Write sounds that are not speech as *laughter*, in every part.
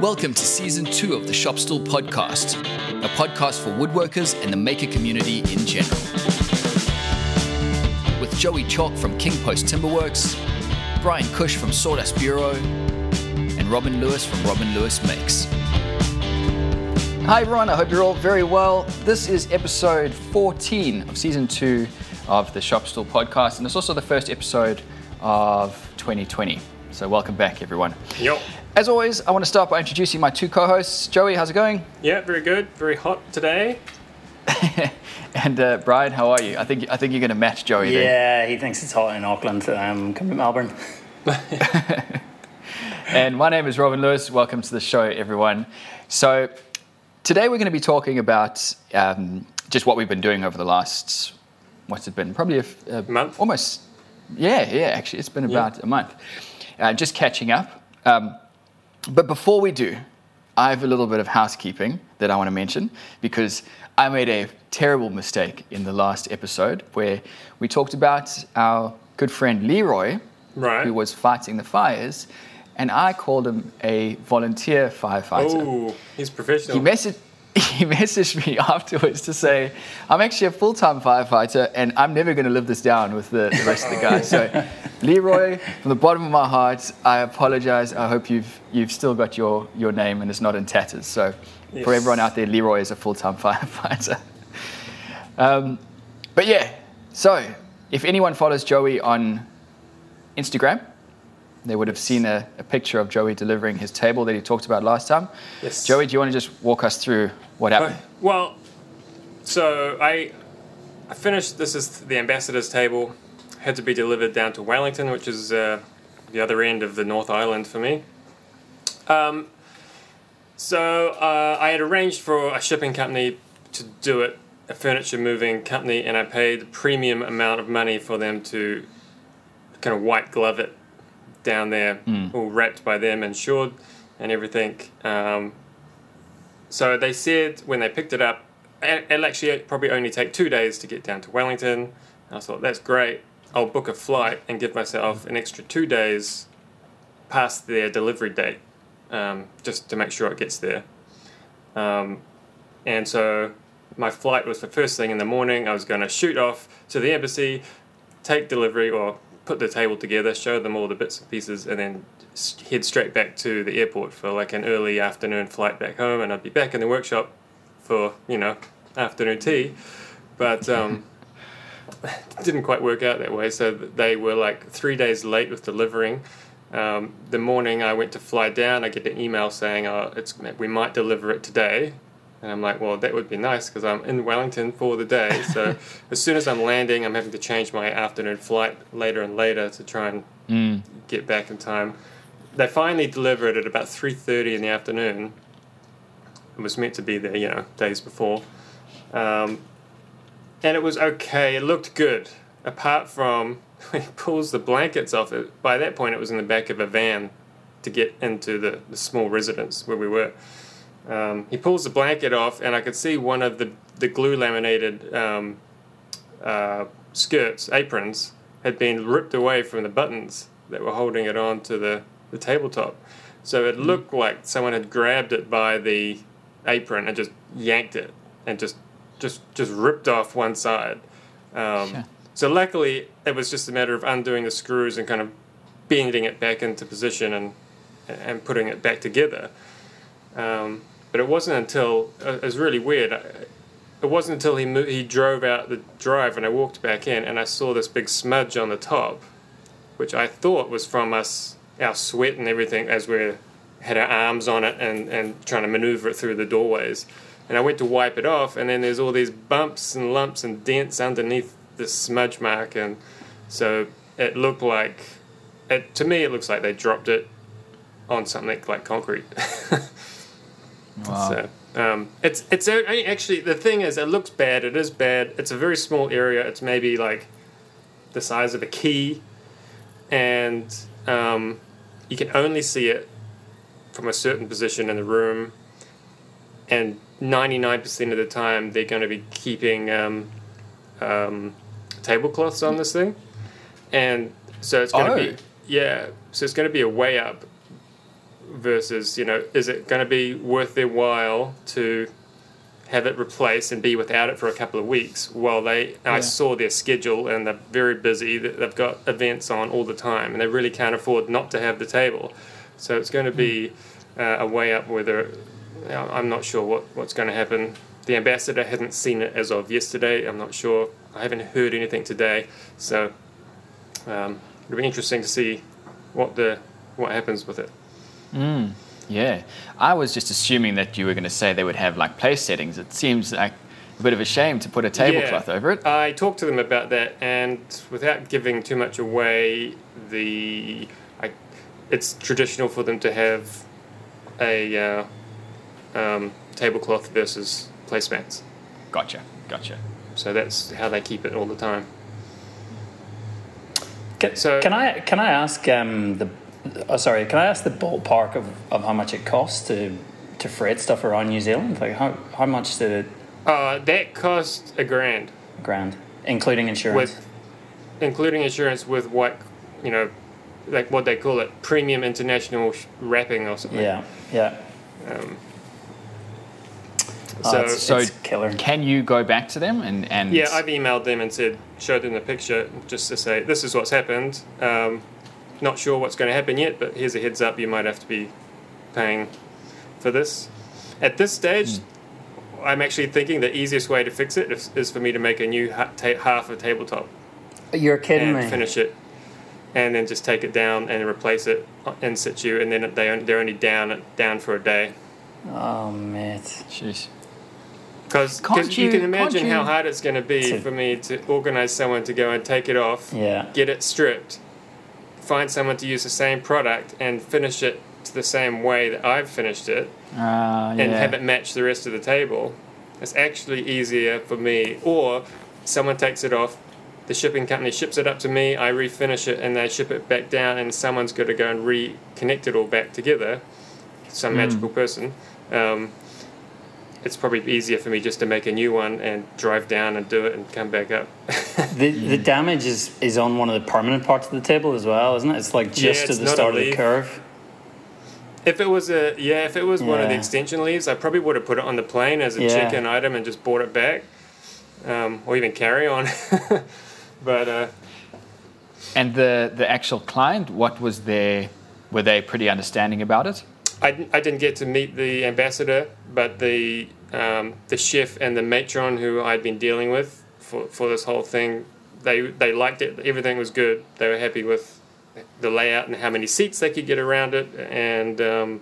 Welcome to season two of the Shop Stool podcast, a podcast for woodworkers and the maker community in general. With Joey Chalk from King Post Timberworks, Bryan Cush from Sawdust Bureau, and Robin Lewis from Robin Lewis Makes. Hi everyone, I hope you're all very well. This is episode 14 of season two of the Shop Stool podcast, and it's also the first episode of 2020. So welcome back, everyone. Yo. As always, I want to start by introducing my two co-hosts. Joey, how's it going? Yeah, very good. Very hot today. *laughs* and uh, Bryan, how are you? I think I think you're going to match Joey there. Yeah, he thinks it's hot in Auckland. Um, come to Melbourne. *laughs* And my name is Robin Lewis. Welcome to the show, everyone. So today we're going to be talking about um, just what we've been doing over the last what's it been? Probably a Month? Almost. Yeah, yeah. Actually, it's been about a month. Uh, just catching up. Um, but before we do, I have a little bit of housekeeping that I want to mention because I made a terrible mistake in the last episode where we talked about our good friend Leroy, Right. who was fighting the fires, and I called him a volunteer firefighter. Oh, he's professional. He messaged *laughs* he messaged me afterwards to say, I'm actually a full-time firefighter and I'm never going to live this down with the, the rest of the guys. So, Leroy, from the bottom of my heart, I apologize. I hope you've you've still got your, your name and it's not in tatters. So, for everyone out there, Leroy is a full-time *laughs* firefighter. Um, but yeah, so if anyone follows Joey on Instagram, they would have seen a, a picture of Joey delivering his table that he talked about last time. Yes. Joey, do you want to just walk us through what happened? Well, so I, I finished. This is the ambassador's table. Had to be delivered down to Wellington, which is uh, the other end of the North Island for me. Um, so uh, I had arranged for a shipping company to do it, a furniture moving company, and I paid a premium amount of money for them to kind of white glove it down there, all wrapped by them, insured, and everything. Um, so they said when they picked it up, it- it'll actually probably only take two days to get down to Wellington. And I thought that's great. I'll book a flight and give myself an extra two days past their delivery date, um, just to make sure it gets there. Um, and so my flight was the first thing in the morning. I was going to shoot off to the embassy, take delivery or put the table together, show them all the bits and pieces, and then head straight back to the airport for like an early afternoon flight back home. And I'd be back in the workshop for, you know, afternoon tea. But um, it didn't quite work out that way. So they were like three days late with delivering. Um, the morning I went to fly down, I get an email saying, "Oh, it's we might deliver it today." And I'm like, "Well, that would be nice because I'm in Wellington for the day." *laughs* So as soon as I'm landing, I'm having to change my afternoon flight later and later to try and get back in time. They finally delivered at about three thirty in the afternoon. It was meant to be there, you know, days before. Um, and it was okay. It looked good, apart from when *laughs* he pulls the blankets off. It by that point, it was in the back of a van to get into the, the small residence where we were. Um, he pulls the blanket off, and I could see one of the the glue laminated um, uh, skirts, aprons, had been ripped away from the buttons that were holding it on to the, the tabletop. So it looked like someone had grabbed it by the apron and just yanked it and just just just ripped off one side. Um, Sure. So luckily, it was just a matter of undoing the screws and kind of bending it back into position and and putting it back together. Um, but it wasn't until uh, it was really weird. I- It wasn't until he he drove out the drive and I walked back in and I saw this big smudge on the top, which I thought was from us our sweat and everything as we had our arms on it and, and trying to maneuver it through the doorways. And I went to wipe it off, and then there's all these bumps and lumps and dents underneath this smudge mark, and so it looked like, it, to me, it looks like they dropped it on something like concrete. *laughs* Wow. So um, it's it's a- I mean, actually the thing is, it looks bad. It is bad. It's a very small area. It's maybe like the size of a key, and um, you can only see it from a certain position in the room. And ninety nine percent of the time, they're going to be keeping um, um, tablecloths on this thing, and so it's going to Oh. be yeah. So it's going to be a way up versus you know is it going to be worth their while to have it replaced and be without it for a couple of weeks while they I saw their schedule and they're very busy They- they've got events on all the time and they really can't afford not to have the table so it's going to be uh, a way up whether I'm not sure what, what's going to happen the ambassador hasn't seen it as of yesterday I'm not sure I haven't heard anything today so um, it'll be interesting to see what the what happens with it Yeah, I was just assuming that you were going to say they would have like place settings. It seems like a bit of a shame to put a tablecloth Yeah. over it. I talked to them about that, and without giving too much away, the I, it's traditional for them to have a uh, um, tablecloth versus placemats. Gotcha, gotcha. So that's how they keep it all the time. Can, So- can I can I ask um, the oh, sorry can I ask the ballpark of, of how much it costs to to freight stuff around New Zealand? Like how how much did it Uh, that cost a grand, grand, including insurance? with including insurance with what you know, like what they call it, premium international sh- wrapping or something. yeah, yeah. Oh, So it's- So it's killer. Can you go back to them and and Yeah, I've emailed them and said, showed them the picture just to say, this is what's happened. Um, not sure what's going to happen yet, but here's a heads up you might have to be paying for this. At this stage, I'm actually thinking the easiest way to fix it is, is for me to make a new ha- ta- half a tabletop You're kidding and me. finish it, and then just take it down and replace it in situ, and then they they're only down down for a day. Oh man. Jeez. Because you, you- can can't imagine how hard it's going to be To- for me to organize someone to go and take it off, Yeah. get it stripped, find someone to use the same product, and finish it to the same way that I've finished it, Uh, and yeah. have it match the rest of the table. It's actually easier for me. Or someone takes it off, the shipping company ships it up to me, I refinish it, and they ship it back down, and someone's got to go and reconnect it all back together. Some magical person. Um, it's probably easier for me just to make a new one and drive down and do it and come back up. *laughs* The the damage is, is on one of the permanent parts of the table as well, isn't it? It's like Yeah, just it's at the start of the curve. if it was a yeah, if it was one of the extension leaves, I probably would have put it on the plane as a Yeah. check-in item and just brought it back, um, or even carry on. *laughs* but uh, And the the actual client, what was their? Were they pretty understanding about it? I, didn't- I didn't get to meet the ambassador, but the um, the chef and the matron who I'd been dealing with for, for this whole thing, they they liked it. Everything was good. They were happy with the layout and how many seats they could get around it, and um,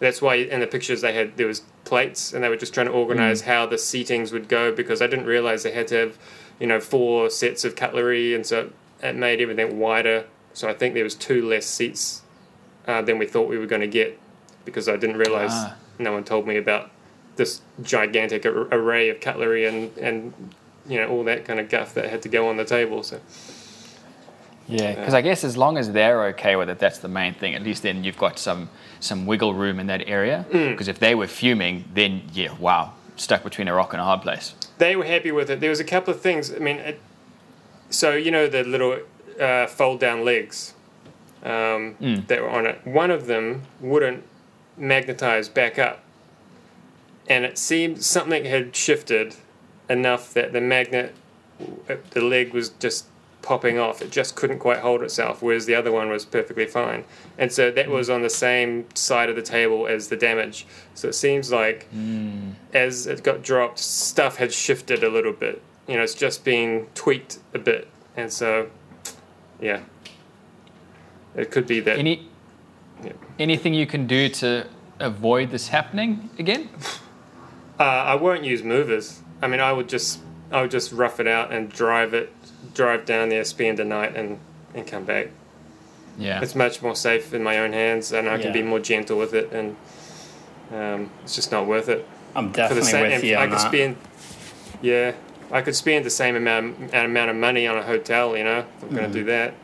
that's why in the pictures they had there was plates, and they were just trying to organize how the seatings would go because I didn't realize they had to have you know four sets of cutlery, and so it made everything wider. So I think there was two less seats uh, than we thought we were going to get because I didn't realize Ah. no one told me about this gigantic ar- array of cutlery and and you know all that kind of guff that had to go on the table. So Yeah, because I guess as long as they're okay with it, that's the main thing. At least then you've got some some wiggle room in that area. Mm. Because if they were fuming, then yeah, wow, stuck between a rock and a hard place. they were happy with it. There was a couple of things. I mean, it, so you know the little uh, fold down legs um, that were on it. One of them wouldn't magnetize back up, and it seemed something had shifted enough that the magnet, the leg was just popping off. It just couldn't quite hold itself, whereas the other one was perfectly fine. And so that was on the same side of the table as the damage. So it seems like hmm. as it got dropped, stuff had shifted a little bit. You know, it's just been tweaked a bit, and so yeah, it could be that. Any Yeah. anything you can do to avoid this happening again? Uh, I won't use movers. I mean, I would just I would just rough it out and drive it, drive down there, spend the night, and and come back. Yeah. It's much more safe in my own hands, and I can be more gentle with it, and um, it's just not worth it. I'm For the definitely same, with you I on could that. spend, yeah, I could spend the same amount amount of money on a hotel. You know, if I'm Mm-hmm. going to do that.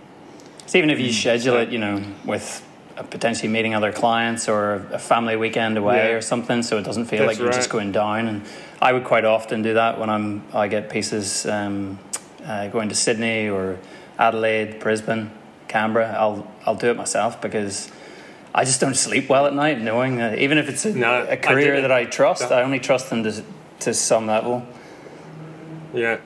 So even if you Mm. schedule it, you know, with potentially meeting other clients or a family weekend away Yeah. or something, so it doesn't feel That's like you're just going down. And I would quite often do that when I'm I get pieces um, uh, going to Sydney or Adelaide, Brisbane, Canberra. I'll I'll do it myself because I just don't sleep well at night, knowing that even if it's a, No, a I career didn't. that I trust, No. I only trust them to to some level. Yeah.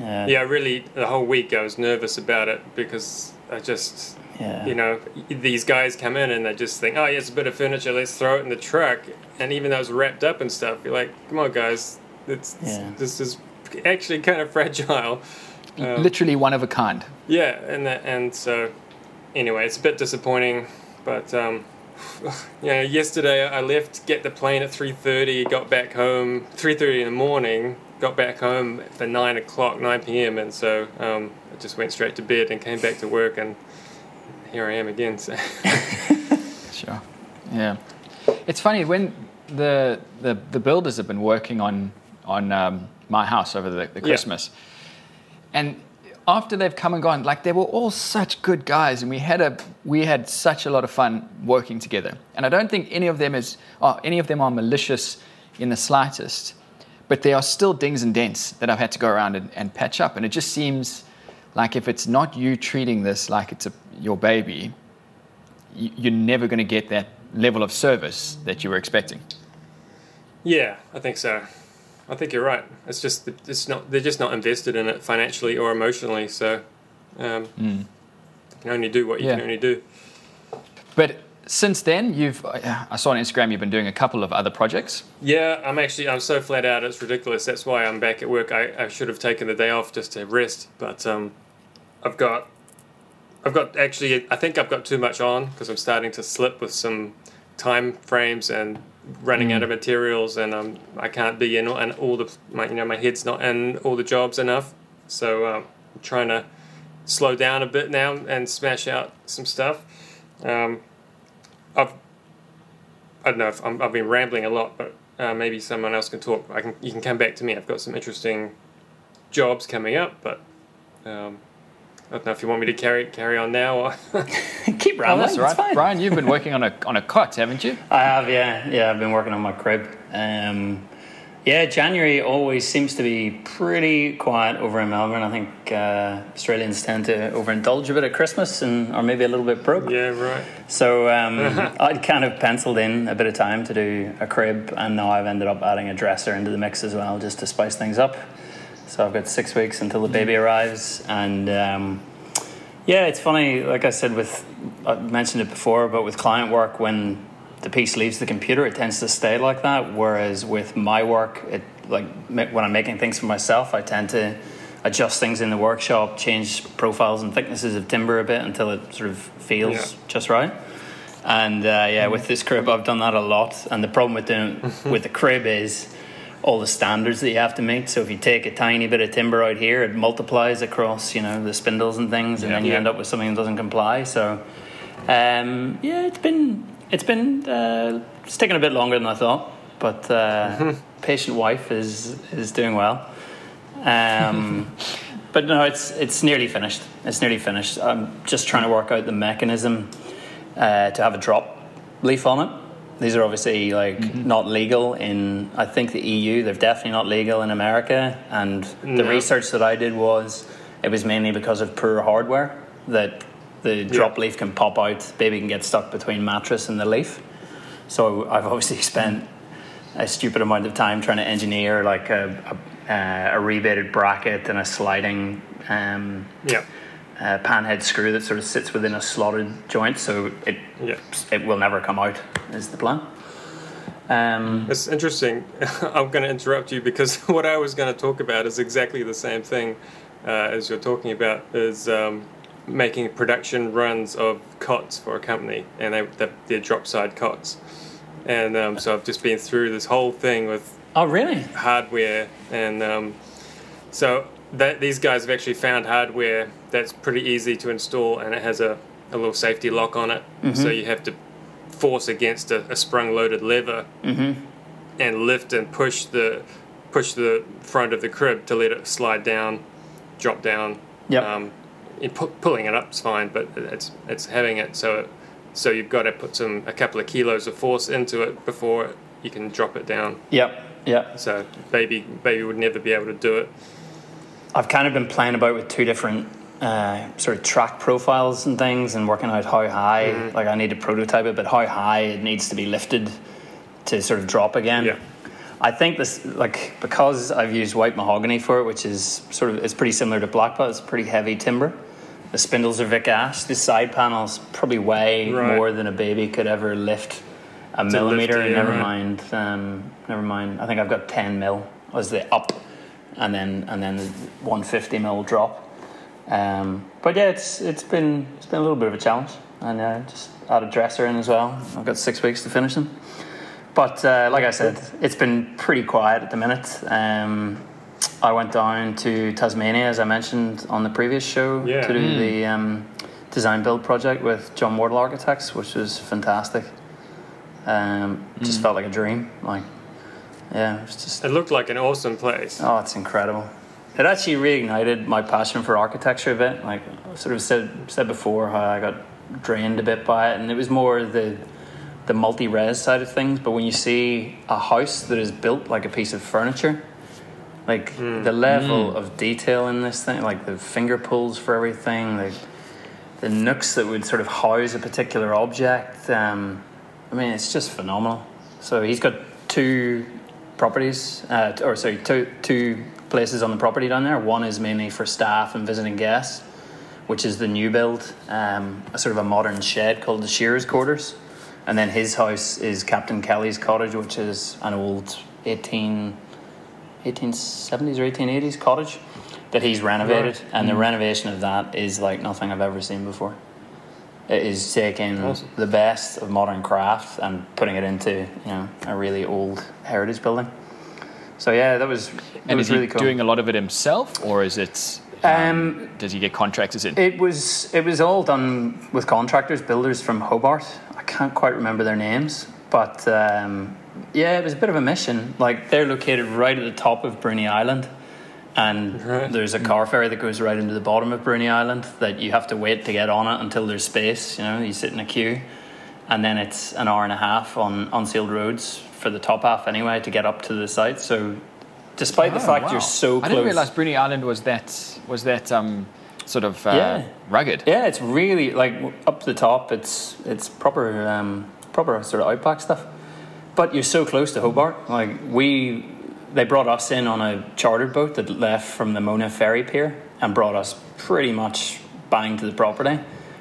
Yeah, Yeah, really, the whole week I was nervous about it because I just, yeah. you know, these guys come in and they just think, oh, yeah, it's a bit of furniture, let's throw it in the truck. And even though it's wrapped up and stuff, you're like, come on, guys, it's, Yeah. this is actually kind of *laughs* fragile. Um, Literally one of a kind. Yeah, and that, and so anyway, it's a bit disappointing, but um, *sighs* you know, yesterday I left, get the plane at three thirty, got back home three thirty in the morning, got back home for nine o'clock, nine p.m., and so um, I just went straight to bed and came back to work, and here I am again. So *laughs* Sure. Yeah. It's funny when the the, the builders have been working on on um, my house over the, the Christmas, and after they've come and gone, like they were all such good guys, and we had a we had such a lot of fun working together. And I don't think any of them is oh, any of them are malicious in the slightest, but there are still dings and dents that I've had to go around and, and patch up. And it just seems like if it's not you treating this like it's a, your baby, you- you're never going to get that level of service that you were expecting. yeah, I think so. I think you're right. It's just it's not they're just not invested in it financially or emotionally. So um, you can only do what you can only do. But since then, you've I saw on Instagram you've been doing a couple of other projects. Yeah, I'm actually I'm so flat out it's ridiculous. That's why I'm back at work. I, I should have taken the day off just to rest, but um, I've got I've got actually I think I've got too much on because I'm starting to slip with some time frames and running out of materials and um, I can't be in and all the my you know my head's not in all the jobs enough. So um, I'm trying to slow down a bit now and smash out some stuff. Um, I've I don't know if I'm, I've been rambling a lot, but uh, maybe someone else can talk. I can you can come back to me. I've got some interesting jobs coming up, but um, I don't know if you want me to carry carry on now or *laughs* Keep Oh, rambling. that's it's right, fine. Bryan. You've been working on a on a cot, haven't you? I have, yeah, yeah. I've been working on my crib. Um, yeah, January always seems to be pretty quiet over in Melbourne. I think uh, Australians tend to overindulge a bit at Christmas and are maybe a little bit broke. yeah, right. So um, *laughs* I'd kind of penciled in a bit of time to do a crib, and now I've ended up adding a dresser into the mix as well, just to spice things up. So I've got six weeks until the baby arrives, and um, yeah, it's funny. Like I said, with I mentioned it before, but with client work, when the piece leaves the computer, it tends to stay like that. Whereas with my work, it like when I'm making things for myself, I tend to adjust things in the workshop, change profiles and thicknesses of timber a bit until it sort of feels Yeah. just right. And uh, yeah, with this crib, I've done that a lot. And the problem with doing with the crib is all the standards that you have to meet. So if you take a tiny bit of timber out here, it multiplies across, you know, the spindles and things, and Yeah. then you Yeah. end up with something that doesn't comply. So um, yeah, it's been it's been uh, it's taken a bit longer than I thought, but uh, *laughs* patient wife is is doing well. Um, *laughs* but no, it's it's nearly finished. It's nearly finished. I'm just trying to work out the mechanism uh, to have a drop leaf on it. These are obviously like not legal in I think the EU. They're definitely not legal in America. And the research that I did was it was mainly because of poor hardware that the drop leaf can pop out. Baby can get stuck between mattress and the leaf. So I've obviously *laughs* spent a stupid amount of time trying to engineer like a a, a rebated bracket and a sliding um, Yeah, uh, panhead screw that sort of sits within a slotted joint, so it yeah. it will never come out. Is the plan? Um, It's interesting. *laughs* I'm going to interrupt you because *laughs* what I was going to talk about is exactly the same thing uh, as you're talking about. Is um, making production runs of cots for a company, and they they're, they're drop side cots. And um, so I've just been through this whole thing with oh, really? hardware, and um, so that these guys have actually found hardware that's pretty easy to install, and it has a, a little safety lock on it. So you have to force against a, a sprung-loaded lever and lift and push the push the front of the crib to let it slide down, drop down. Yep. Um, pu- pulling it up is fine, but it's it's having it so it, so you've got to put some a couple of kilos of force into it before you can drop it down. Yep. Yep. So baby baby would never be able to do it. I've kind of been playing about with two different uh, sort of track profiles and things and working out how high. Mm-hmm. Like I need to prototype it, but how high it needs to be lifted to sort of drop again. Yeah. I think this, like, because I've used white mahogany for it, which is sort of, it's pretty similar to black, but it's pretty heavy timber. The spindles are Vic Ash. The side panels probably weigh Right. more than a baby could ever lift a lift millimeter. it, yeah, never right. mind, um, never mind. I think I've got ten mil was the up, and then and then the one fifty mil drop. Um, but yeah, it's it's been it's been a little bit of a challenge, and uh, just add a dresser in as well. I've got six weeks to finish them. But uh, like I said, it's been pretty quiet at the minute. Um, I went down to Tasmania, as I mentioned on the previous show, Yeah. to do the um, design build project with John Wardle Architects, which was fantastic. Um, just felt like a dream. Like, yeah, it was just It looked like an awesome place. Oh, it's incredible. It actually reignited my passion for architecture a bit. Like I sort of said said before, how I got drained a bit by it, and it was more the the multi-res side of things. But when you see a house that is built like a piece of furniture, like the level of detail in this thing, like the finger pulls for everything, the the nooks that would sort of house a particular object. Um, I mean, it's just phenomenal. So he's got two properties, uh, or sorry, two two places on the property down there. One is mainly for staff and visiting guests, which is the new build, um, a sort of a modern shed called the Shearers Quarters. And then his house is Captain Kelly's cottage, which is an old 18, 1870s or 1880s cottage that he's renovated. Right. And the renovation of that is like nothing I've ever seen before. It is taking Awesome. the best of modern craft and putting it into you know a really old heritage building. So yeah, that was that And was is he cool. doing a lot of it himself, or is it? Um, does he get contractors in? It was it was all done with contractors, builders from Hobart. I can't quite remember their names, but um, yeah, it was a bit of a mission. Like they're located right at the top of Bruny Island, and Right. there's a car ferry that goes right into the bottom of Bruny Island that you have to wait to get on it until there's space. You know, you sit in a queue, and then it's an hour and a half on unsealed roads for the top half anyway to get up to the site. So. Despite the Oh, fact wow. you're so close, I didn't realize Bruny Island was that was that um, sort of uh, Yeah. rugged. Yeah, it's really like up the top. It's it's proper um, proper sort of outback stuff. But you're so close to Hobart. Like we, they brought us in on a chartered boat that left from the Mona Ferry Pier and brought us pretty much bang to the property.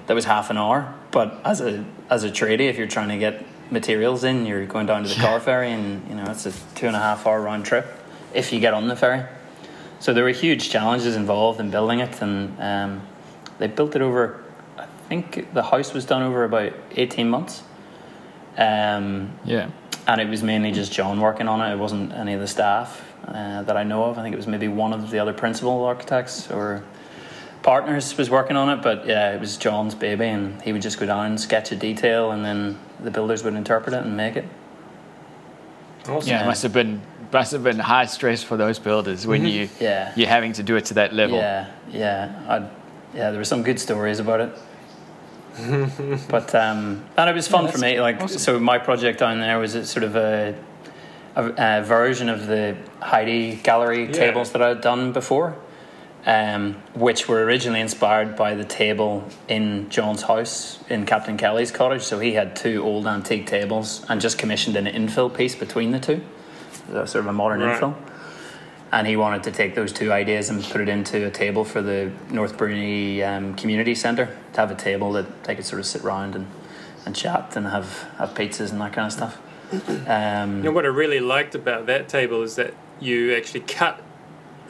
That was half an hour. But as a as a tradie, if you're trying to get materials in, you're going down to the car *laughs* ferry, and you know it's a two and a half hour round trip if you get on the ferry. So there were huge challenges involved in building it, and um, they built it over. I think the house was done over about eighteen months, um, Yeah. And it was mainly just John working on it. It wasn't any of the staff uh, that I know of. I think it was maybe one of the other principal architects or partners was working on it. But yeah, it was John's baby, and he would just go down and sketch a detail, and then the builders would interpret it and make it. Awesome. Yeah, it must have been must have been high stress for those builders when you Mm-hmm. Yeah. you're having to do it to that level. Yeah, yeah, I'd, yeah. There were some good stories about it, *laughs* but um, and it was fun for me. Like, awesome. so my project down there was a sort of a, a, a version of the Heide Gallery Yeah. tables that I'd done before, um, which were originally inspired by the table in John's house in Captain Kelly's cottage. So he had two old antique tables and just commissioned an infill piece between the two, sort of a modern Right. infill and he wanted to take those two ideas and put it into a table for the North Bruny um, Community Centre to have a table that they could sort of sit round and, and chat and have, have pizzas and that kind of stuff. Um, You know what I really liked about that table is that you actually cut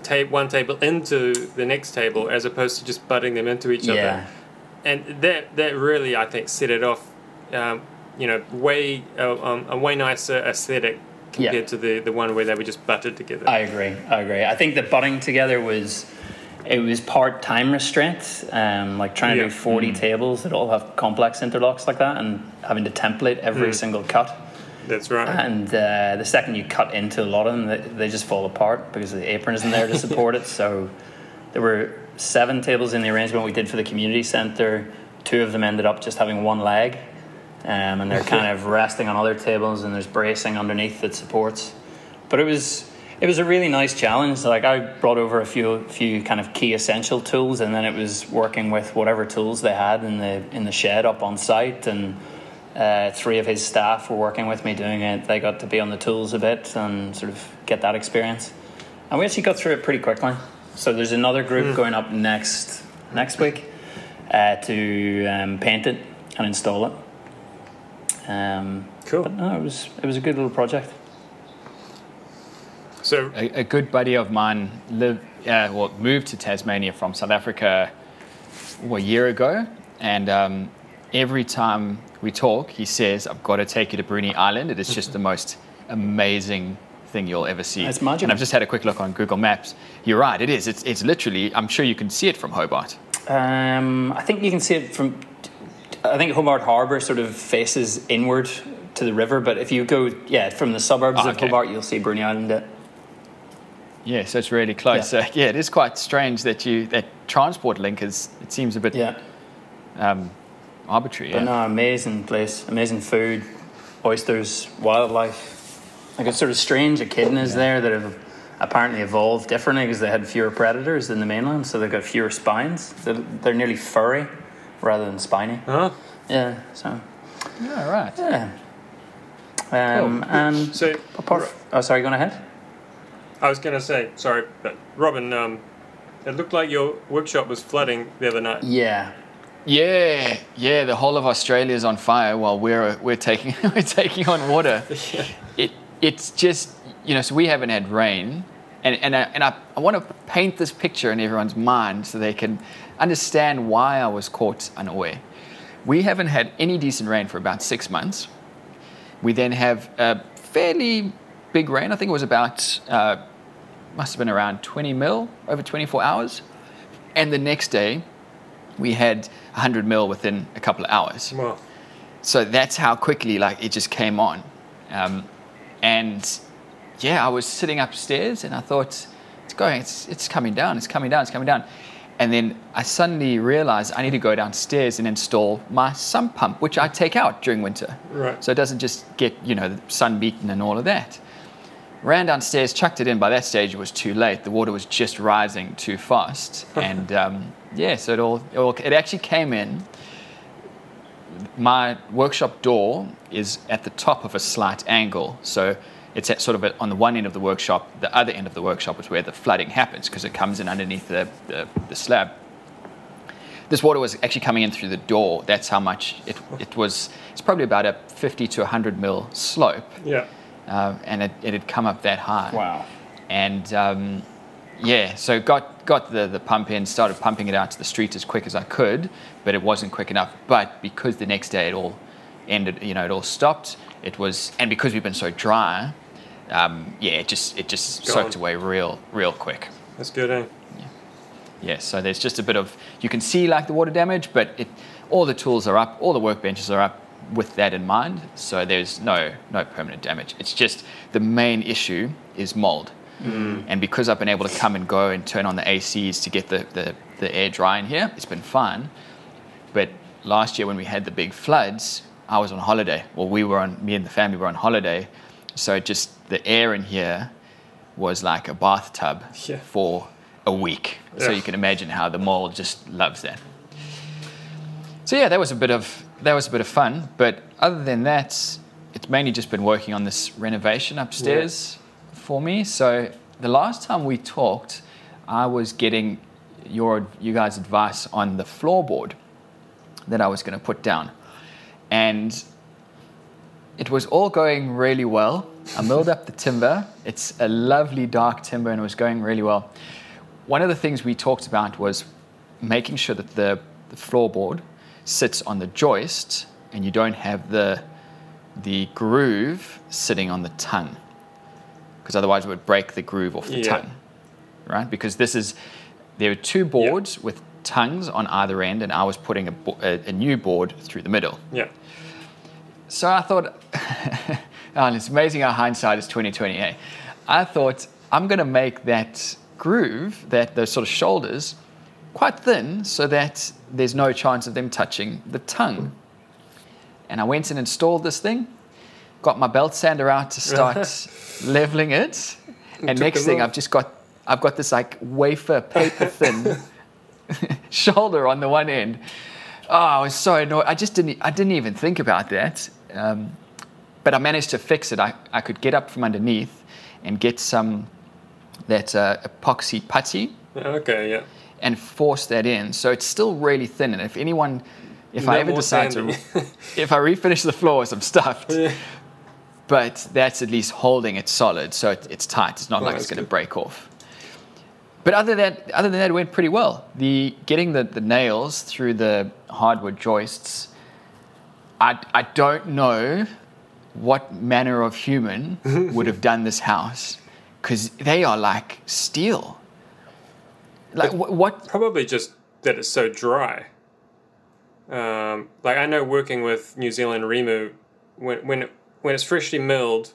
ta- one table into the next table as opposed to just butting them into each yeah, other. And that that really I think set it off. Um, you know, way uh, um, a way nicer aesthetic Yeah. compared to the, the one where they were just butted together. I agree. I agree. I think the butting together was it was part time restraint, um, like trying Yeah. to do forty tables that all have complex interlocks like that, and having to template every Mm. single cut. That's right. And uh, the second you cut into a lot of them, they, they just fall apart because the apron isn't there to support it. *laughs* So there were seven tables in the arrangement we did for the community centre. Two of them ended up just having one leg, um, and they're kind of resting on other tables, and there's bracing underneath that supports. But it was It was a really nice challenge. Like I brought over a few few kind of key essential tools, and then it was working with whatever tools they had in the in the shed up on site. And uh, three of his staff were working with me doing it. They got to be on the tools a bit and sort of get that experience. And we actually got through it pretty quickly. So there's another group going up next next week uh, to um, paint it and install it. Um, Cool. But no, it was it was a good little project. So A, a good buddy of mine lived, uh, well, moved to Tasmania from South Africa well, a year ago, and um, every time we talk, he says, "I've got to take you to Bruny Island. It is just the most amazing thing you'll ever see." It's magical. And I've just had a quick look on Google Maps. You're right, it is. It's it's literally. I'm sure you can see it from Hobart. Um, I think you can see it from. I think Hobart Harbour sort of faces inward to the river, but if you go, yeah, from the suburbs Oh, of. Hobart, you'll see Bruny Island. uh, Yeah, so it's really close. Yeah. So yeah, it is quite strange that you that transport link is. It seems a bit Yeah, um, arbitrary. but Yeah. no, amazing place, amazing food, oysters, wildlife. Like it's sort of strange echidnas there that have apparently evolved differently because they had fewer predators than the mainland, so they've got fewer spines. They're, they're nearly furry rather than spiny. huh? Yeah, so Yeah, right. yeah. Um, and So apart, oh, sorry, going ahead. I was going to say, sorry, but Robin, um, it looked like your workshop was flooding the other night. Yeah, Yeah, yeah. The whole of Australia is on fire while we're we're taking *laughs* we're taking on water. *laughs* It it's just you know. So we haven't had rain, and and I, and I, I want to paint this picture in everyone's mind so they can understand why I was caught unaware. We haven't had any decent rain for about six months. We then have a fairly big rain. I think it was about uh, must have been around 20 mil over 24 hours, and the next day we had 100 mil within a couple of hours. Well, So that's how quickly like it just came on. Um, and yeah, I was sitting upstairs and I thought, it's going, it's, it's coming down, it's coming down, it's coming down. And then I suddenly realized I need to go downstairs and install my sump pump, which I take out during winter. Right. So it doesn't just get, you know, sun beaten and all of that. Ran downstairs, chucked it in. By that stage, it was too late. The water was just rising too fast. *laughs* and um, yeah, so it all, it all, it actually came in my workshop door is at the top of a slight angle. So it's at sort of at, on the one end of the workshop. The other end of the workshop is where the flooding happens because it comes in underneath the, the, the slab. This water was actually coming in through the door. That's how much it, it was. It's probably about a 50 to 100 mil slope. yeah. Uh, and it, it had come up that high wow. and um, yeah, so got got the, the pump in, started pumping it out to the street as quick as I could, but it wasn't quick enough. But because the next day it all ended, you know, it all stopped. It was, and because we've been so dry, um, yeah, it just it just soaked away real real quick. That's good, eh? Yeah, yeah. so there's just a bit of you can see like the water damage, but it all the tools are up, all the workbenches are up with that in mind. So there's no no permanent damage. It's just the main issue is mold. And because I've been able to come and go and turn on the ACs to get the, the, the air dry in here, it's been fun. But last year when we had the big floods, I was on holiday. Well, we were on, me and the family were on holiday. So just the air in here was like a bathtub Yeah. for a week. So you can imagine how the mold just loves that. So yeah, that was a bit of that was a bit of fun. But other than that, it's mainly just been working on this renovation upstairs for me. So the last time we talked, I was getting your you guys' advice on the floorboard that I was going to put down, and it was all going really well. I milled up the timber. It's a lovely dark timber, and it was going really well. One of the things we talked about was making sure that the, the floorboard sits on the joist, and you don't have the the groove sitting on the tongue, because otherwise it would break the groove off the Yeah. tongue, right? Because this is there are two boards with tongues on either end, and I was putting a, a, a new board through the middle. Yeah. So I thought, *laughs* and it's amazing how hindsight is 2020. Eh? I thought I'm going to make that groove, that those sort of shoulders, quite thin, so that there's no chance of them touching the tongue. And I went and installed this thing, got my belt sander out to start *laughs* leveling it, And next thing, off. I've just got I've got this like wafer paper thin *laughs* shoulder on the one end. Oh, I was so annoyed. I just didn't I didn't even think about that. Um, but I managed to fix it. I, I could get up from underneath and get some that uh, epoxy putty Okay, yeah. and force that in. So it's still really thin. And if anyone, if No I ever decide to, *laughs* if I refinish the floors, I'm stuffed. Yeah. But that's at least holding it solid, so it, it's tight. It's not Oh, like it's going to break off. But other than that, other than that, it went pretty well. The getting the, the nails through the hardwood joists. I, I don't know what manner of human *laughs* would have done this house because they are like steel. Like wh- what? Probably just that it's so dry. Um, like I know working with New Zealand Rimu, when when it, when it's freshly milled,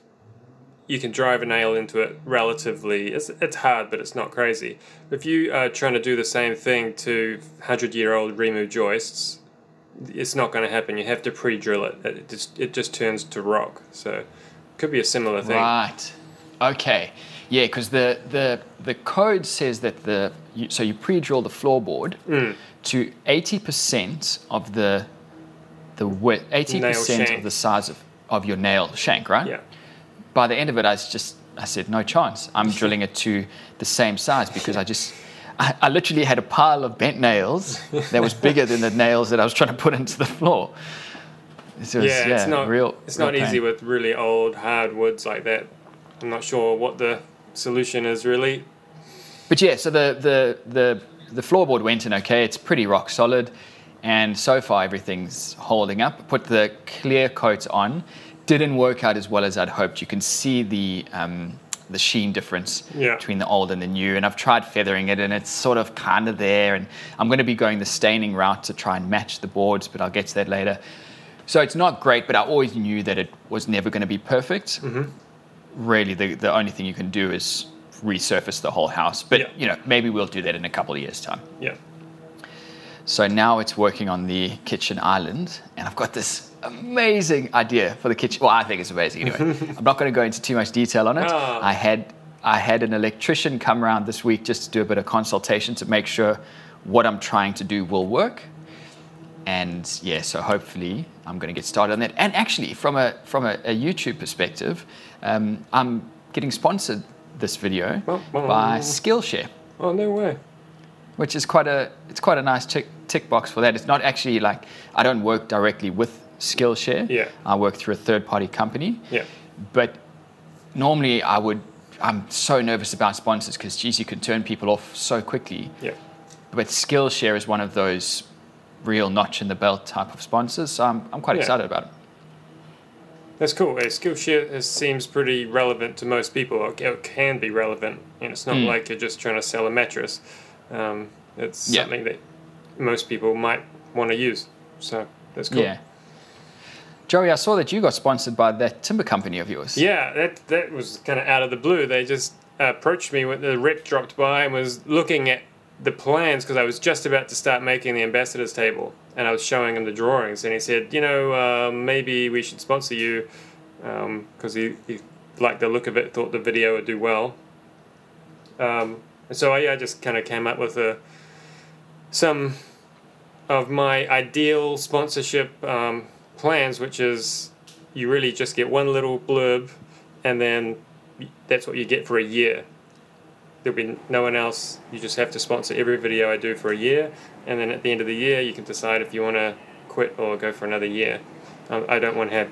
you can drive a nail into it relatively. It's it's hard, but it's not crazy. If you are trying to do the same thing to hundred year old Rimu joists, it's not going to happen. You have to pre-drill it. It just it just turns to rock. So, could be a similar thing. Right. Okay. Yeah, because the, the the code says that the you, so you pre-drill the floorboard Mm. to eighty percent of the the width, eighty percent of the size of, of your nail shank, right? Yeah. By the end of it, I just I said no chance. I'm *laughs* drilling it to the same size because I just. I, I literally had a pile of bent nails that was bigger than the nails that I was trying to put into the floor. So yeah, it's not real. It's real not easy with really old hard woods like that. I'm not sure what the solution is really. But yeah, so the the the the floorboard went in okay. It's pretty rock solid, and so far everything's holding up. Put the clear coat on, didn't work out as well as I'd hoped. You can see the um, the sheen difference Yeah. between the old and the new, and I've tried feathering it, and it's sort of kind of there. And I'm going to be going the staining route to try and match the boards, but I'll get to that later. So it's not great, but I always knew that it was never going to be perfect. Mm-hmm. Really, the, the only thing you can do is resurface the whole house. But Yeah. you know, maybe we'll do that in a couple of years' time. Yeah. So now it's working on the kitchen island, and I've got this amazing idea for the kitchen. Well, I think it's amazing anyway. *laughs* I'm not going to go into too much detail on it. Ah. I had I had an electrician come around this week just to do a bit of consultation to make sure what I'm trying to do will work. And yeah, so hopefully I'm going to get started on that. And actually, from a from a, a YouTube perspective, um, I'm getting sponsored this video Well, well, by Skillshare Oh no way. Which is quite a it's quite a nice tick tick box for that. It's not actually like I don't work directly with Skillshare. Yeah. I work through a third party company. Yeah. But normally I would I'm so nervous about sponsors because geez you can turn people off so quickly. Yeah. But Skillshare is one of those real notch in the belt type of sponsors. So I'm I'm quite Yeah. excited about it. That's cool. Skillshare seems pretty relevant to most people. It can be relevant, and it's not Hmm. like you're just trying to sell a mattress. Um, it's Yeah. something that most people might want to use. So that's cool. Yeah. Joey, I saw that you got sponsored by that timber company of yours. Yeah, that that was kind of out of the blue. They just approached me when the rep dropped by and was looking at the plans because I was just about to start making the ambassadors table, and I was showing him the drawings, and he said, you know, uh, maybe we should sponsor you because he, he liked the look of it, thought the video would do well. Um, and so I, I just kind of came up with a some of my ideal sponsorship um, plans, which is you really just get one little blurb, and then that's what you get for a year. There'll be no one else. You just have to sponsor every video I do for a year, and then at the end of the year, you can decide if you want to quit or go for another year. Um, I don't want to have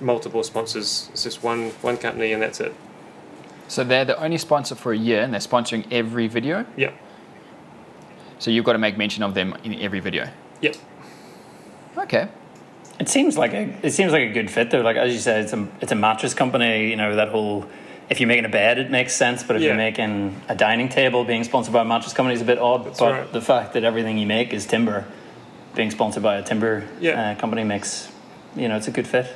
multiple sponsors. It's just one one company, and that's it. So they're the only sponsor for a year and they're sponsoring every video. Yeah, So you've got to make mention of them in every video. Yep. Okay. It seems like a it seems like a good fit though. Like as you said, it's a it's a mattress company. You know that whole. If you're making a bed, it makes sense. But if Yeah. you're making a dining table, being sponsored by a mattress company is a bit odd. That's but right. the fact that everything you make is timber, being sponsored by a timber Yeah. uh, company makes, you know, it's a good fit.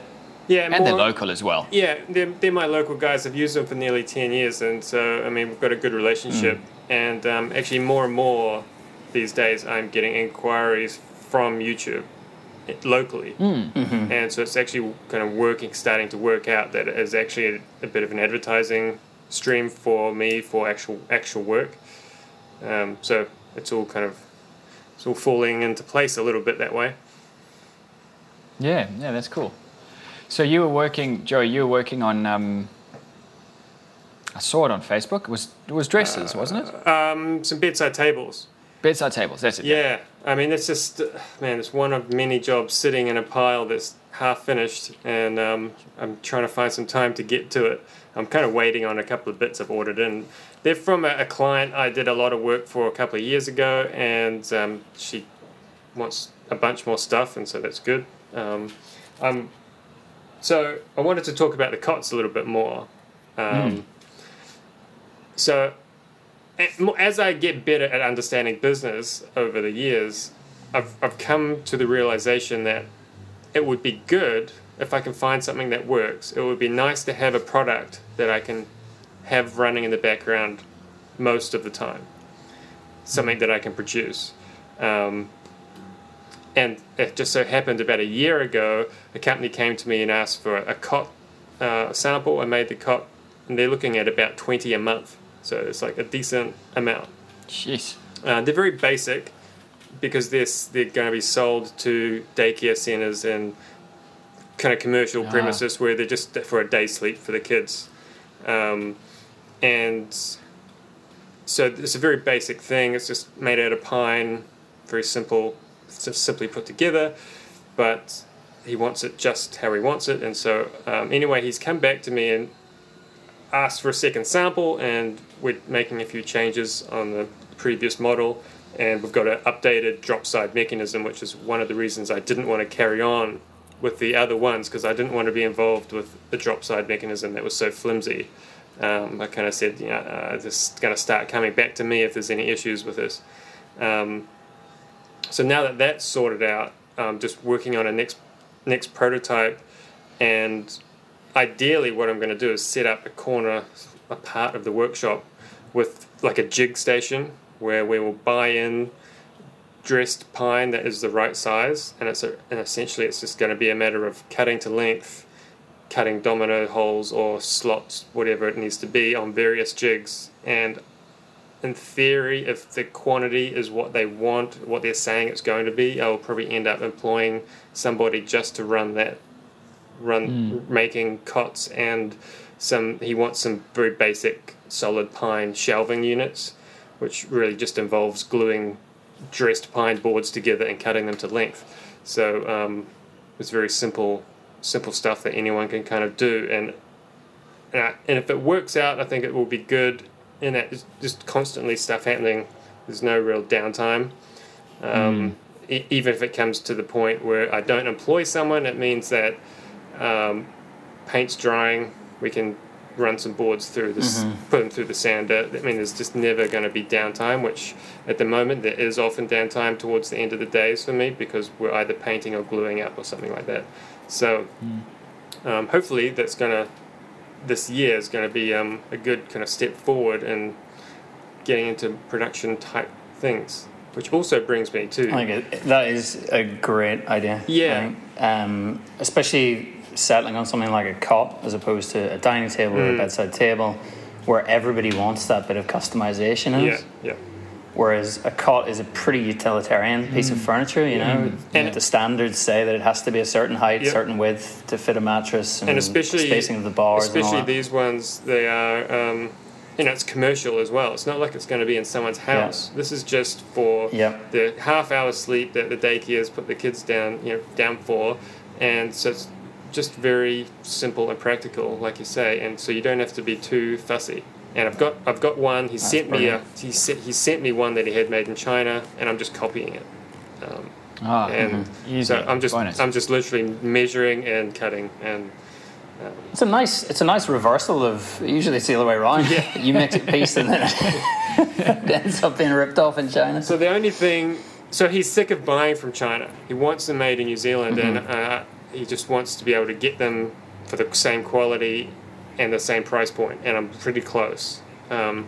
Yeah. And they're local as well. Yeah, they're, they're my local guys. I've used them for nearly 10 years, and so, I mean, we've got a good relationship. And um, actually, more and more these days, I'm getting inquiries from YouTube locally. And so it's actually kind of working, starting to work out that it is actually a, a bit of an advertising stream for me for actual actual work. Um, so it's all kind of it's all falling into place a little bit that way. Yeah, yeah, that's cool. So you were working, Joey. You were working on. Um, I saw it on Facebook. It was it was dresses, wasn't it? Um, some bedside tables. Bedside tables. That's it. Yeah, I mean it's just uh, man, it's one of many jobs sitting in a pile that's half finished, and um, I'm trying to find some time to get to it. I'm kind of waiting on a couple of bits I've ordered in. They're from a, a client I did a lot of work for a couple of years ago, and um, she wants a bunch more stuff, and so that's good. Um, um, so I wanted to talk about the cots a little bit more. Um, So as I get better at understanding business over the years, I've, I've come to the realization that it would be good if I can find something that works. It would be nice to have a product that I can have running in the background most of the time, something that I can produce. Um, and it just so happened about a year ago, a company came to me and asked for a cot uh, sample. I made the cot, and they're looking at about 20 a month. So it's like a decent amount. Jeez. Uh, they're very basic because they're, they're going to be sold to daycare centers and kind of commercial Ah. premises where they're just for a day sleep for the kids. Um, and so it's a very basic thing. It's just made out of pine, very simple, just simply put together. But he wants it just how he wants it. And so, um, anyway, he's come back to me and asked for a second sample, and we're making a few changes on the previous model. And we've got an updated drop side mechanism, which is one of the reasons I didn't want to carry on with the other ones because I didn't want to be involved with the drop side mechanism that was so flimsy. Um, I kind of said, you know, uh, this is going to start coming back to me if there's any issues with this. Um, so now that that's sorted out, I'm just working on a next next prototype, and ideally, what I'm going to do is set up a corner, a part of the workshop, with like a jig station where we will buy in dressed pine that is the right size, and it's a, and essentially it's just going to be a matter of cutting to length, cutting domino holes or slots, whatever it needs to be, on various jigs, and in theory, if the quantity is what they want, what they're saying it's going to be, I'll probably end up employing somebody just to run that, run making cots and some. He wants some very basic solid pine shelving units, which really just involves gluing dressed pine boards together and cutting them to length. So um, it's very simple, simple stuff that anyone can kind of do, and and, I, and if it works out, I think it will be good. That, it's just constantly stuff happening. There's no real downtime. Um, e- even if it comes to the point where I don't employ someone, it means that um, paint's drying. We can run some boards through this, put them through the sander. I mean, there's just never going to be downtime. Which at the moment there is often downtime towards the end of the days for me because we're either painting or gluing up or something like that. So um, hopefully that's going to this year is going to be um, a good kind of step forward in getting into production type things, which also brings me to I think that is a great idea. Yeah. Um, especially settling on something like a cot as opposed to a dining table or a Mm. bedside table, where everybody wants that bit of customization yeah, yeah, Whereas a cot is a pretty utilitarian piece of furniture, you know. And- the standards say that it has to be a certain height, Yep. certain width to fit a mattress, and, and especially spacing of the bars. especially that. these ones, they are um, you know it's commercial as well. It's not like it's going to be in someone's house. This is just for Yep. the half hour sleep that the daycares put the kids down you know down for, and so it's just very simple and practical, like you say, and so you don't have to be too fussy. And I've got I've got one. He sent me a he sent he sent me one that he had made in China, and I'm just copying it. Um, Ah, and Easy. so I'm just Bonus. I'm just literally measuring and cutting and It's a nice, it's a nice reversal of. Usually it's the other way around. Yeah. *laughs* you make a piece and then it *laughs* ends up being ripped off in China. So the only thing, so he's sick of buying from China. He wants them made in New Zealand, and uh, he just wants to be able to get them for the same quality and the same price. And I'm pretty close. Um,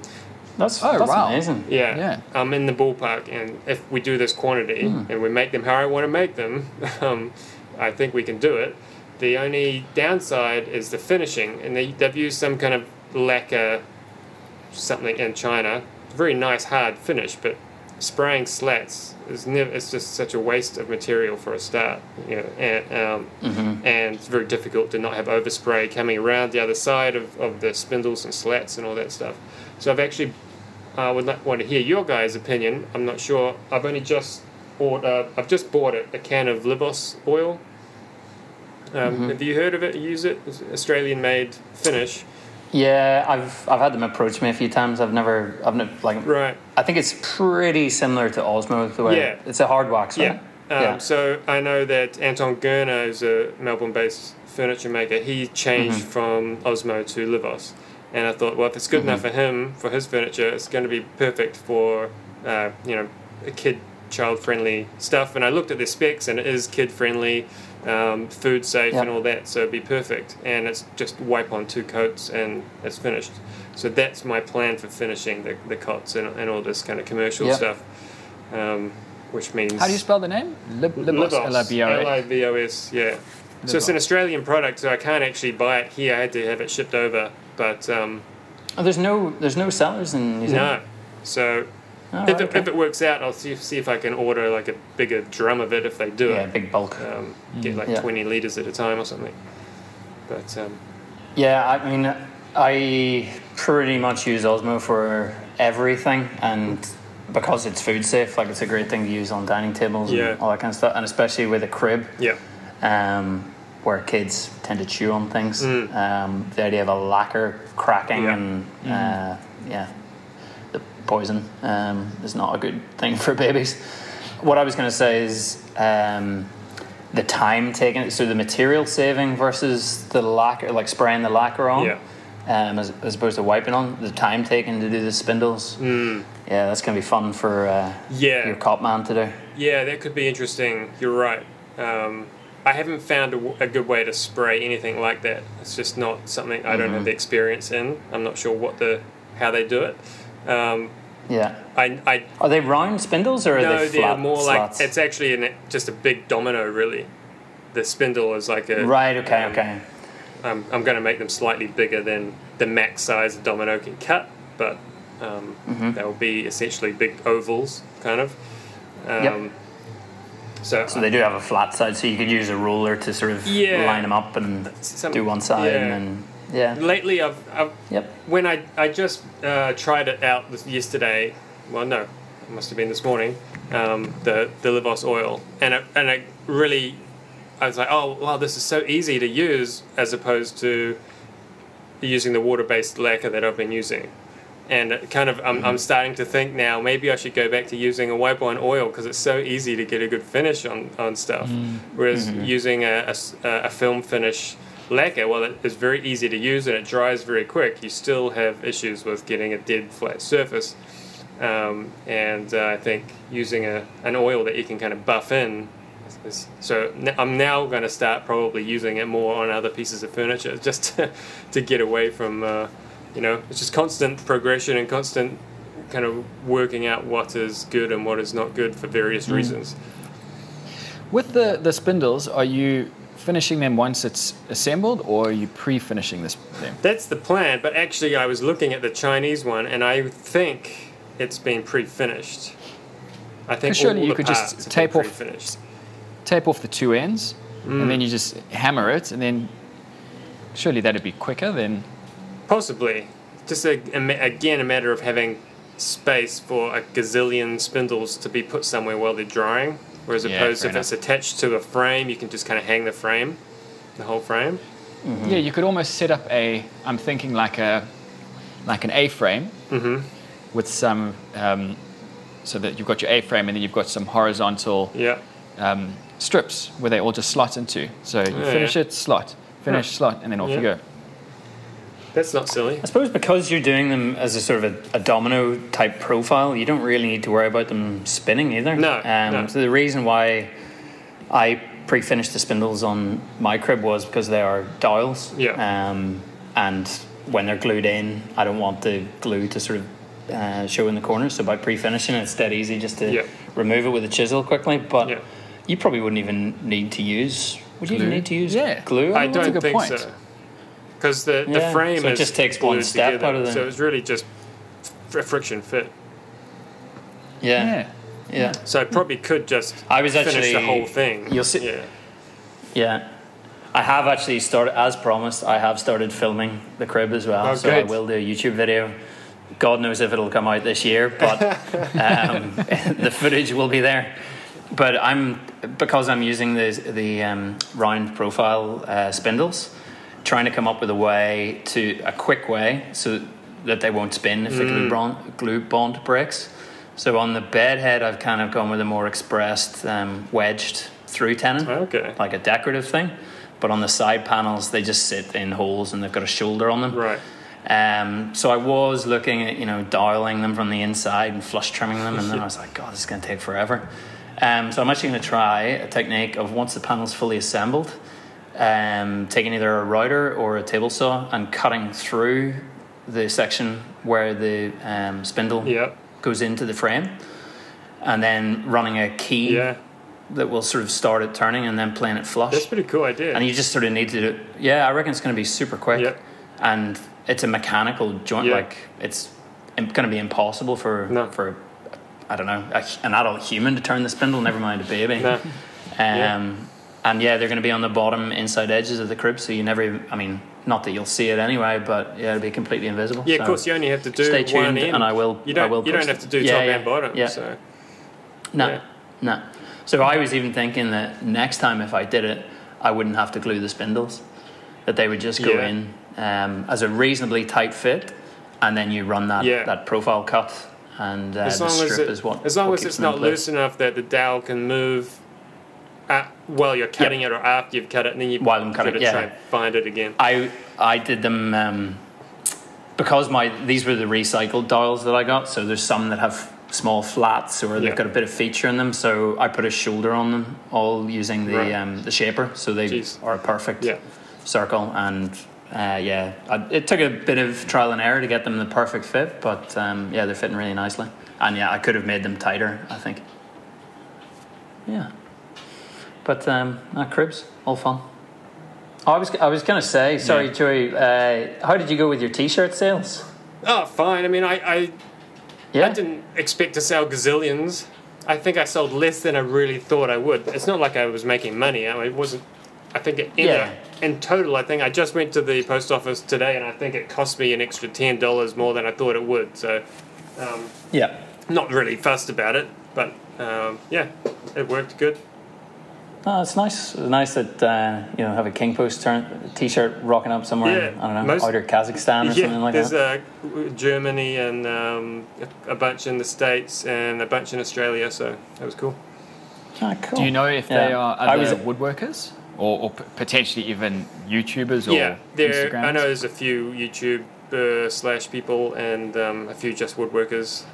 That's, Oh, that's wow. amazing. yeah, Yeah. I'm in the ballpark, and if we do this quantity and we make them how I want to make them, *laughs* um, I think we can do it. The only downside is the finishing, and they, they've used some kind of lacquer something in China. Very nice hard finish, but spraying slats is never. It's just such a waste of material for a start. You know, and um, and it's very difficult to not have overspray coming around the other side of, of the spindles and slats and all that stuff. So I've actually I would like, want to hear your guys' opinion. I'm not sure. I've only just bought. Uh, I've just bought a, a can of Libos oil. Um, Have you heard of it? Use it? It's Australian-made finish. Yeah, I've I've had them approach me a few times. I've never I've never like Right. I think it's pretty similar to Osmo the way Yeah. it's a hard wax, Yeah. Um, yeah. So I know that Anton Gerner is a Melbourne-based furniture maker. He changed Mm-hmm. from Osmo to Livos, and I thought, well, if it's good enough Mm-hmm. for him for his furniture, it's going to be perfect for uh, you know a kid child-friendly stuff. And I looked at the specs, and it is kid-friendly, um, food safe, Yep. and all that. So it'd be perfect. And it's just wipe on two coats, and it's finished. So that's my plan for finishing the, the cots and, and all this kind of commercial Yep. stuff. Um, which means How do you spell the name? Lib- Libos. L-I-B-O-S. L-I-V-O-S, yeah. So it's an Australian product, so I can't actually buy it here. I had to have it shipped over, but um, Oh, there's no there's no sellers in New Zealand? no. Zealand. So Oh, if, right, it, okay. if it works out, I'll see if, see if I can order like a bigger drum of it if they do yeah, it. big bulk. Um, get like Yeah. 20 liters at a time or something. But um, Yeah, I mean, I pretty much use Osmo for everything, and because it's food safe, like it's a great thing to use on dining tables Yeah. and all that kind of stuff, and especially with a crib, yeah, um, where kids tend to chew on things. Mm. Um, the idea of a lacquer cracking Yeah. and uh, yeah, the poison um, is not a good thing for babies. What I was going to say is. Um, the time taken, so the material saving versus the lacquer, like spraying the lacquer on, Yeah. um, as, as opposed to wiping on, the time taken to do the spindles. Mm. Yeah, that's going to be fun for uh, yeah. your cop man to do. Yeah, that could be interesting. You're right. Um, I haven't found a, w- a good way to spray anything like that. It's just not something I don't have the experience in. I'm not sure what the how they do it. Um, Yeah. I, I Are they round spindles or are no, they they're more slats? like it's actually an, just a big domino. Really, the spindle is like a right, okay, um, okay. I'm, I'm going to make them slightly bigger than the max size a domino can cut, but um, Mm-hmm. they will be essentially big ovals, kind of. Um, Yep. So, So they do have a flat side, so you could use a ruler to sort of Yeah. line them up and some- do one side yeah. and then, yeah. lately I've, I've Yep. when I I just uh, tried it out yesterday. Well, no, it must have been this morning. Um, the the Livos oil, and it, and it really, I was like, oh wow, this is so easy to use as opposed to using the water based lacquer that I've been using. And it kind of, I'm, I'm starting to think now maybe I should go back to using a wipe on oil because it's so easy to get a good finish on, on stuff. Whereas using a a film finish lacquer, well, it is very easy to use and it dries very quick. You still have issues with getting a dead flat surface. Um, and uh, I think using a, an oil that you can kind of buff in. is- is- So n- I'm now going to start probably using it more on other pieces of furniture *laughs* just to, to get away from, uh, you know, it's just constant progression and constant kind of working out what is good and what is not good for various reasons. With the, the spindles, are you finishing them once it's assembled or are you pre-finishing this them? That's the plan, but actually, I was looking at the Chinese one, and I think it's been pre-finished. I think Surely you could just tape off- Tape off the two ends and mm. then you just hammer it and then surely that'd be quicker than Possibly, just a, a again a matter of having space for a gazillion spindles to be put somewhere while they're drying. Whereas Yeah, opposed to fair if it's attached to a frame, you can just kind of hang the frame, the whole frame. Yeah, you could almost set up a. I'm thinking like a, like an A-frame, Mm-hmm. with some, um, so that you've got your A-frame and then you've got some horizontal Yeah. um, strips where they all just slot into. So you Yeah, finish yeah. it, slot, finish, slot, and then off you go. That's not silly. I suppose because you're doing them as a sort of a, a domino type profile, you don't really need to worry about them spinning either. No, Um, no. So the reason why I pre-finished the spindles on my crib was because they are dowels. Yeah. Um, and when they're glued in, I don't want the glue to sort of uh, show in the corners. So by pre-finishing it, it's dead easy just to Yeah. remove it with a chisel quickly. But Yeah. you probably wouldn't even need to use. Would you even Glue? need to use Yeah. glue? I that's a don't good think point. so. Because the, the Yeah, frame so it is just takes one step together, out of the- So it's really just a friction fit. Yeah. Yeah. Yeah. So I probably could just I was finish actually- the whole thing. you'll see- Yeah. Yeah. I have actually started, as promised, I have started filming the crib as well. Oh, so I will do a YouTube video. God knows if it'll come out this year, but *laughs* um, *laughs* the footage will be there. But I'm, because I'm using the, the um, round profile uh, spindles, trying to come up with a way to, a quick way so that they won't spin if the Mm. glue bond, glue bond breaks. So on the bed head, I've kind of gone with a more expressed um, wedged through tenon Okay. like a decorative thing. But on the side panels, they just sit in holes and they've got a shoulder on them. Right. Um, so I was looking at, you know, dialing them from the inside and flush trimming them, and then *laughs* I was like, God, this is going to take forever. Um, so I'm actually going to try a technique of once the panel's fully assembled, um, taking either a router or a table saw and cutting through the section where the um, spindle Yep. goes into the frame, and then running a key Yeah. that will sort of start it turning and then playing it flush. That's a pretty cool idea. and you just sort of need to do yeah i reckon it's going to be super quick Yep. and it's a mechanical joint Yeah. like it's going to be impossible for No. for i don't know a, an adult human to turn the spindle never mind a baby No. um, Yeah. And yeah they're going to be on the bottom inside edges of the crib so you never. I mean not that you'll see it anyway but yeah it'll be completely invisible yeah, so of course, you only have to do stay one tuned end. and i will You don't, I will you don't have to do top yeah, and bottom. yeah. So. no, Yeah. no. So I was even thinking that next time if I did it, I wouldn't have to glue the spindles. That they would just go Yeah. in um, as a reasonably tight fit, and then you run that that profile cut, and uh, As the long strip as it, is what. as long what as it's not loose enough that the dowel can move at, while you're cutting it or after you've cut it, and then you While I'm cutting, gotta yeah. try and find it again. I I did them um, because my these were the recycled dowels that I got. So there's some that have small flats or they've Yeah. got a bit of feature in them. So I put a shoulder on them, all using the Right. um, the shaper. So they Jeez. are a perfect Yeah. circle. And uh, yeah, I, it took a bit of trial and error to get them the perfect fit, but um, yeah, they're fitting really nicely. And yeah, I could have made them tighter. I think. Yeah. But um, uh, cribs, all fun. Oh, I was I was gonna say, sorry, Yeah. Joey. Uh, how did you go with your T-shirt sales? Oh, fine. I mean, I, I, Yeah, I didn't expect to sell gazillions. I think I sold less than I really thought I would. It's not like I was making money. I mean, it wasn't. I think it, in, Yeah. in total, I think I just went to the post office today, and I think it cost me an extra ten dollars more than I thought it would. So, um, yeah. not really fussed about it, but um, yeah, it worked good. Oh, it's nice. Nice that uh, you know have a King Post turn T-shirt rocking up somewhere. Yeah, in, I don't know, most- outer Kazakhstan or yeah, something like there's that. uh, Germany and um, a a bunch in the States and a bunch in Australia, so that was cool. Ah, cool. Do you know if they Yeah. are I other was- woodworkers or, or potentially even YouTubers or yeah, there. I know there's a few YouTube uh, slash people and um, a few just woodworkers.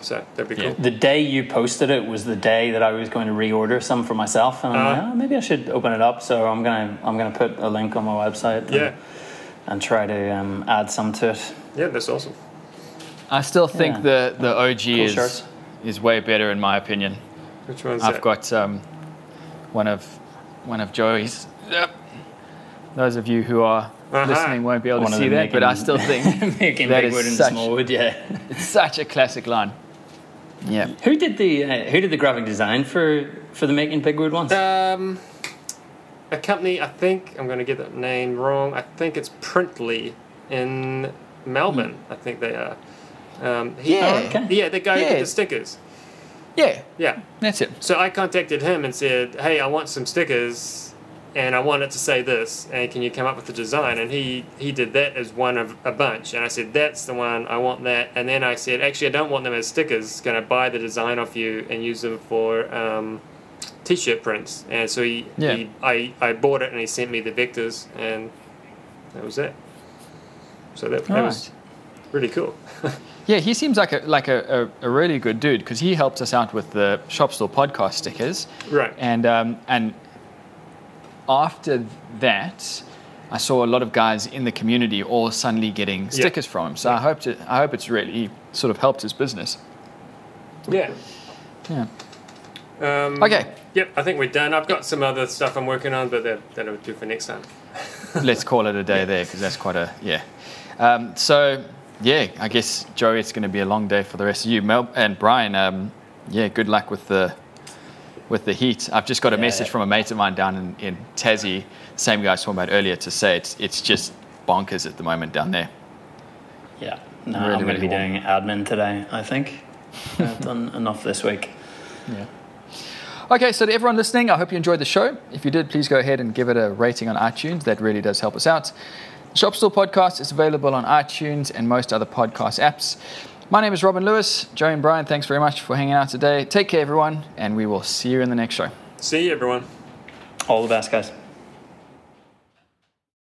So that'd be. Yeah. cool. The day you posted it was the day that I was going to reorder some for myself, and I'm Uh-huh. like, oh, maybe I should open it up. So I'm gonna I'm gonna put a link on my website. And, Yeah, and try to um, add some to it. yeah, that's awesome. I still think Yeah. the, the OG is, shirts. is way better in my opinion. Which one's I've that? got um, one of one of Joey's. Yep. Those of you who are Uh-huh. listening won't be able One to see them that, but I still *laughs* think Making That big is wood and such- small wood, yeah. *laughs* it's such a classic line. Yeah. Who did the uh, Who did the graphic design for for the making Pigwood ones? Um, a company, I think I'm going to get the name wrong. I think it's Printly in Melbourne. I think they are. Um, he, Yeah. Oh, okay. yeah, the guy who Yeah. did the stickers. Yeah, Yeah. that's it. So I contacted him and said, "Hey, I want some stickers, and I want it to say this. And can you come up with the design?" And he he did that as one of a bunch. And I said, "That's the one. I want that." And then I said, "Actually, I don't want them as stickers. Going to buy the design off you and use them for um, t-shirt prints." And so he, Yeah. he I I bought it and he sent me the vectors, and that was it. So that, that Right. was really cool. *laughs* Yeah, he seems like a like a, a, a really good dude because he helped us out with the Shop Stool podcast stickers. Right. And um, and after that, I saw a lot of guys in the community all suddenly getting stickers from him. So I hope to, I hope it's really sort of helped his business. Yeah. Yeah. Um, Okay. Yep, I think we're done. I've got some other stuff I'm working on, but that, that'll do for next time. *laughs* let's call it a day there because that's quite a yeah. Um, so yeah, I guess Joey, it's going to be a long day for the rest of you, Mel and Bryan. Um, yeah, good luck with the with the heat. I've just got a Yeah. message from a mate of mine down in, in Tassie, same guy I was talking about earlier, to say it's it's just bonkers at the moment down there. Yeah. No, Really, I'm going to really be warm. doing admin today, I think. *laughs* I've done enough this week. Yeah. Okay, so to everyone listening, I hope you enjoyed the show. If you did, please go ahead and give it a rating on iTunes. That really does help us out. Shop Stool Podcast is available on iTunes and most other podcast apps. My name is Robin Lewis. Joey and Bryan, thanks very much for hanging out today. Take care, everyone, and we will see you in the next show. See you, everyone. All the best, guys.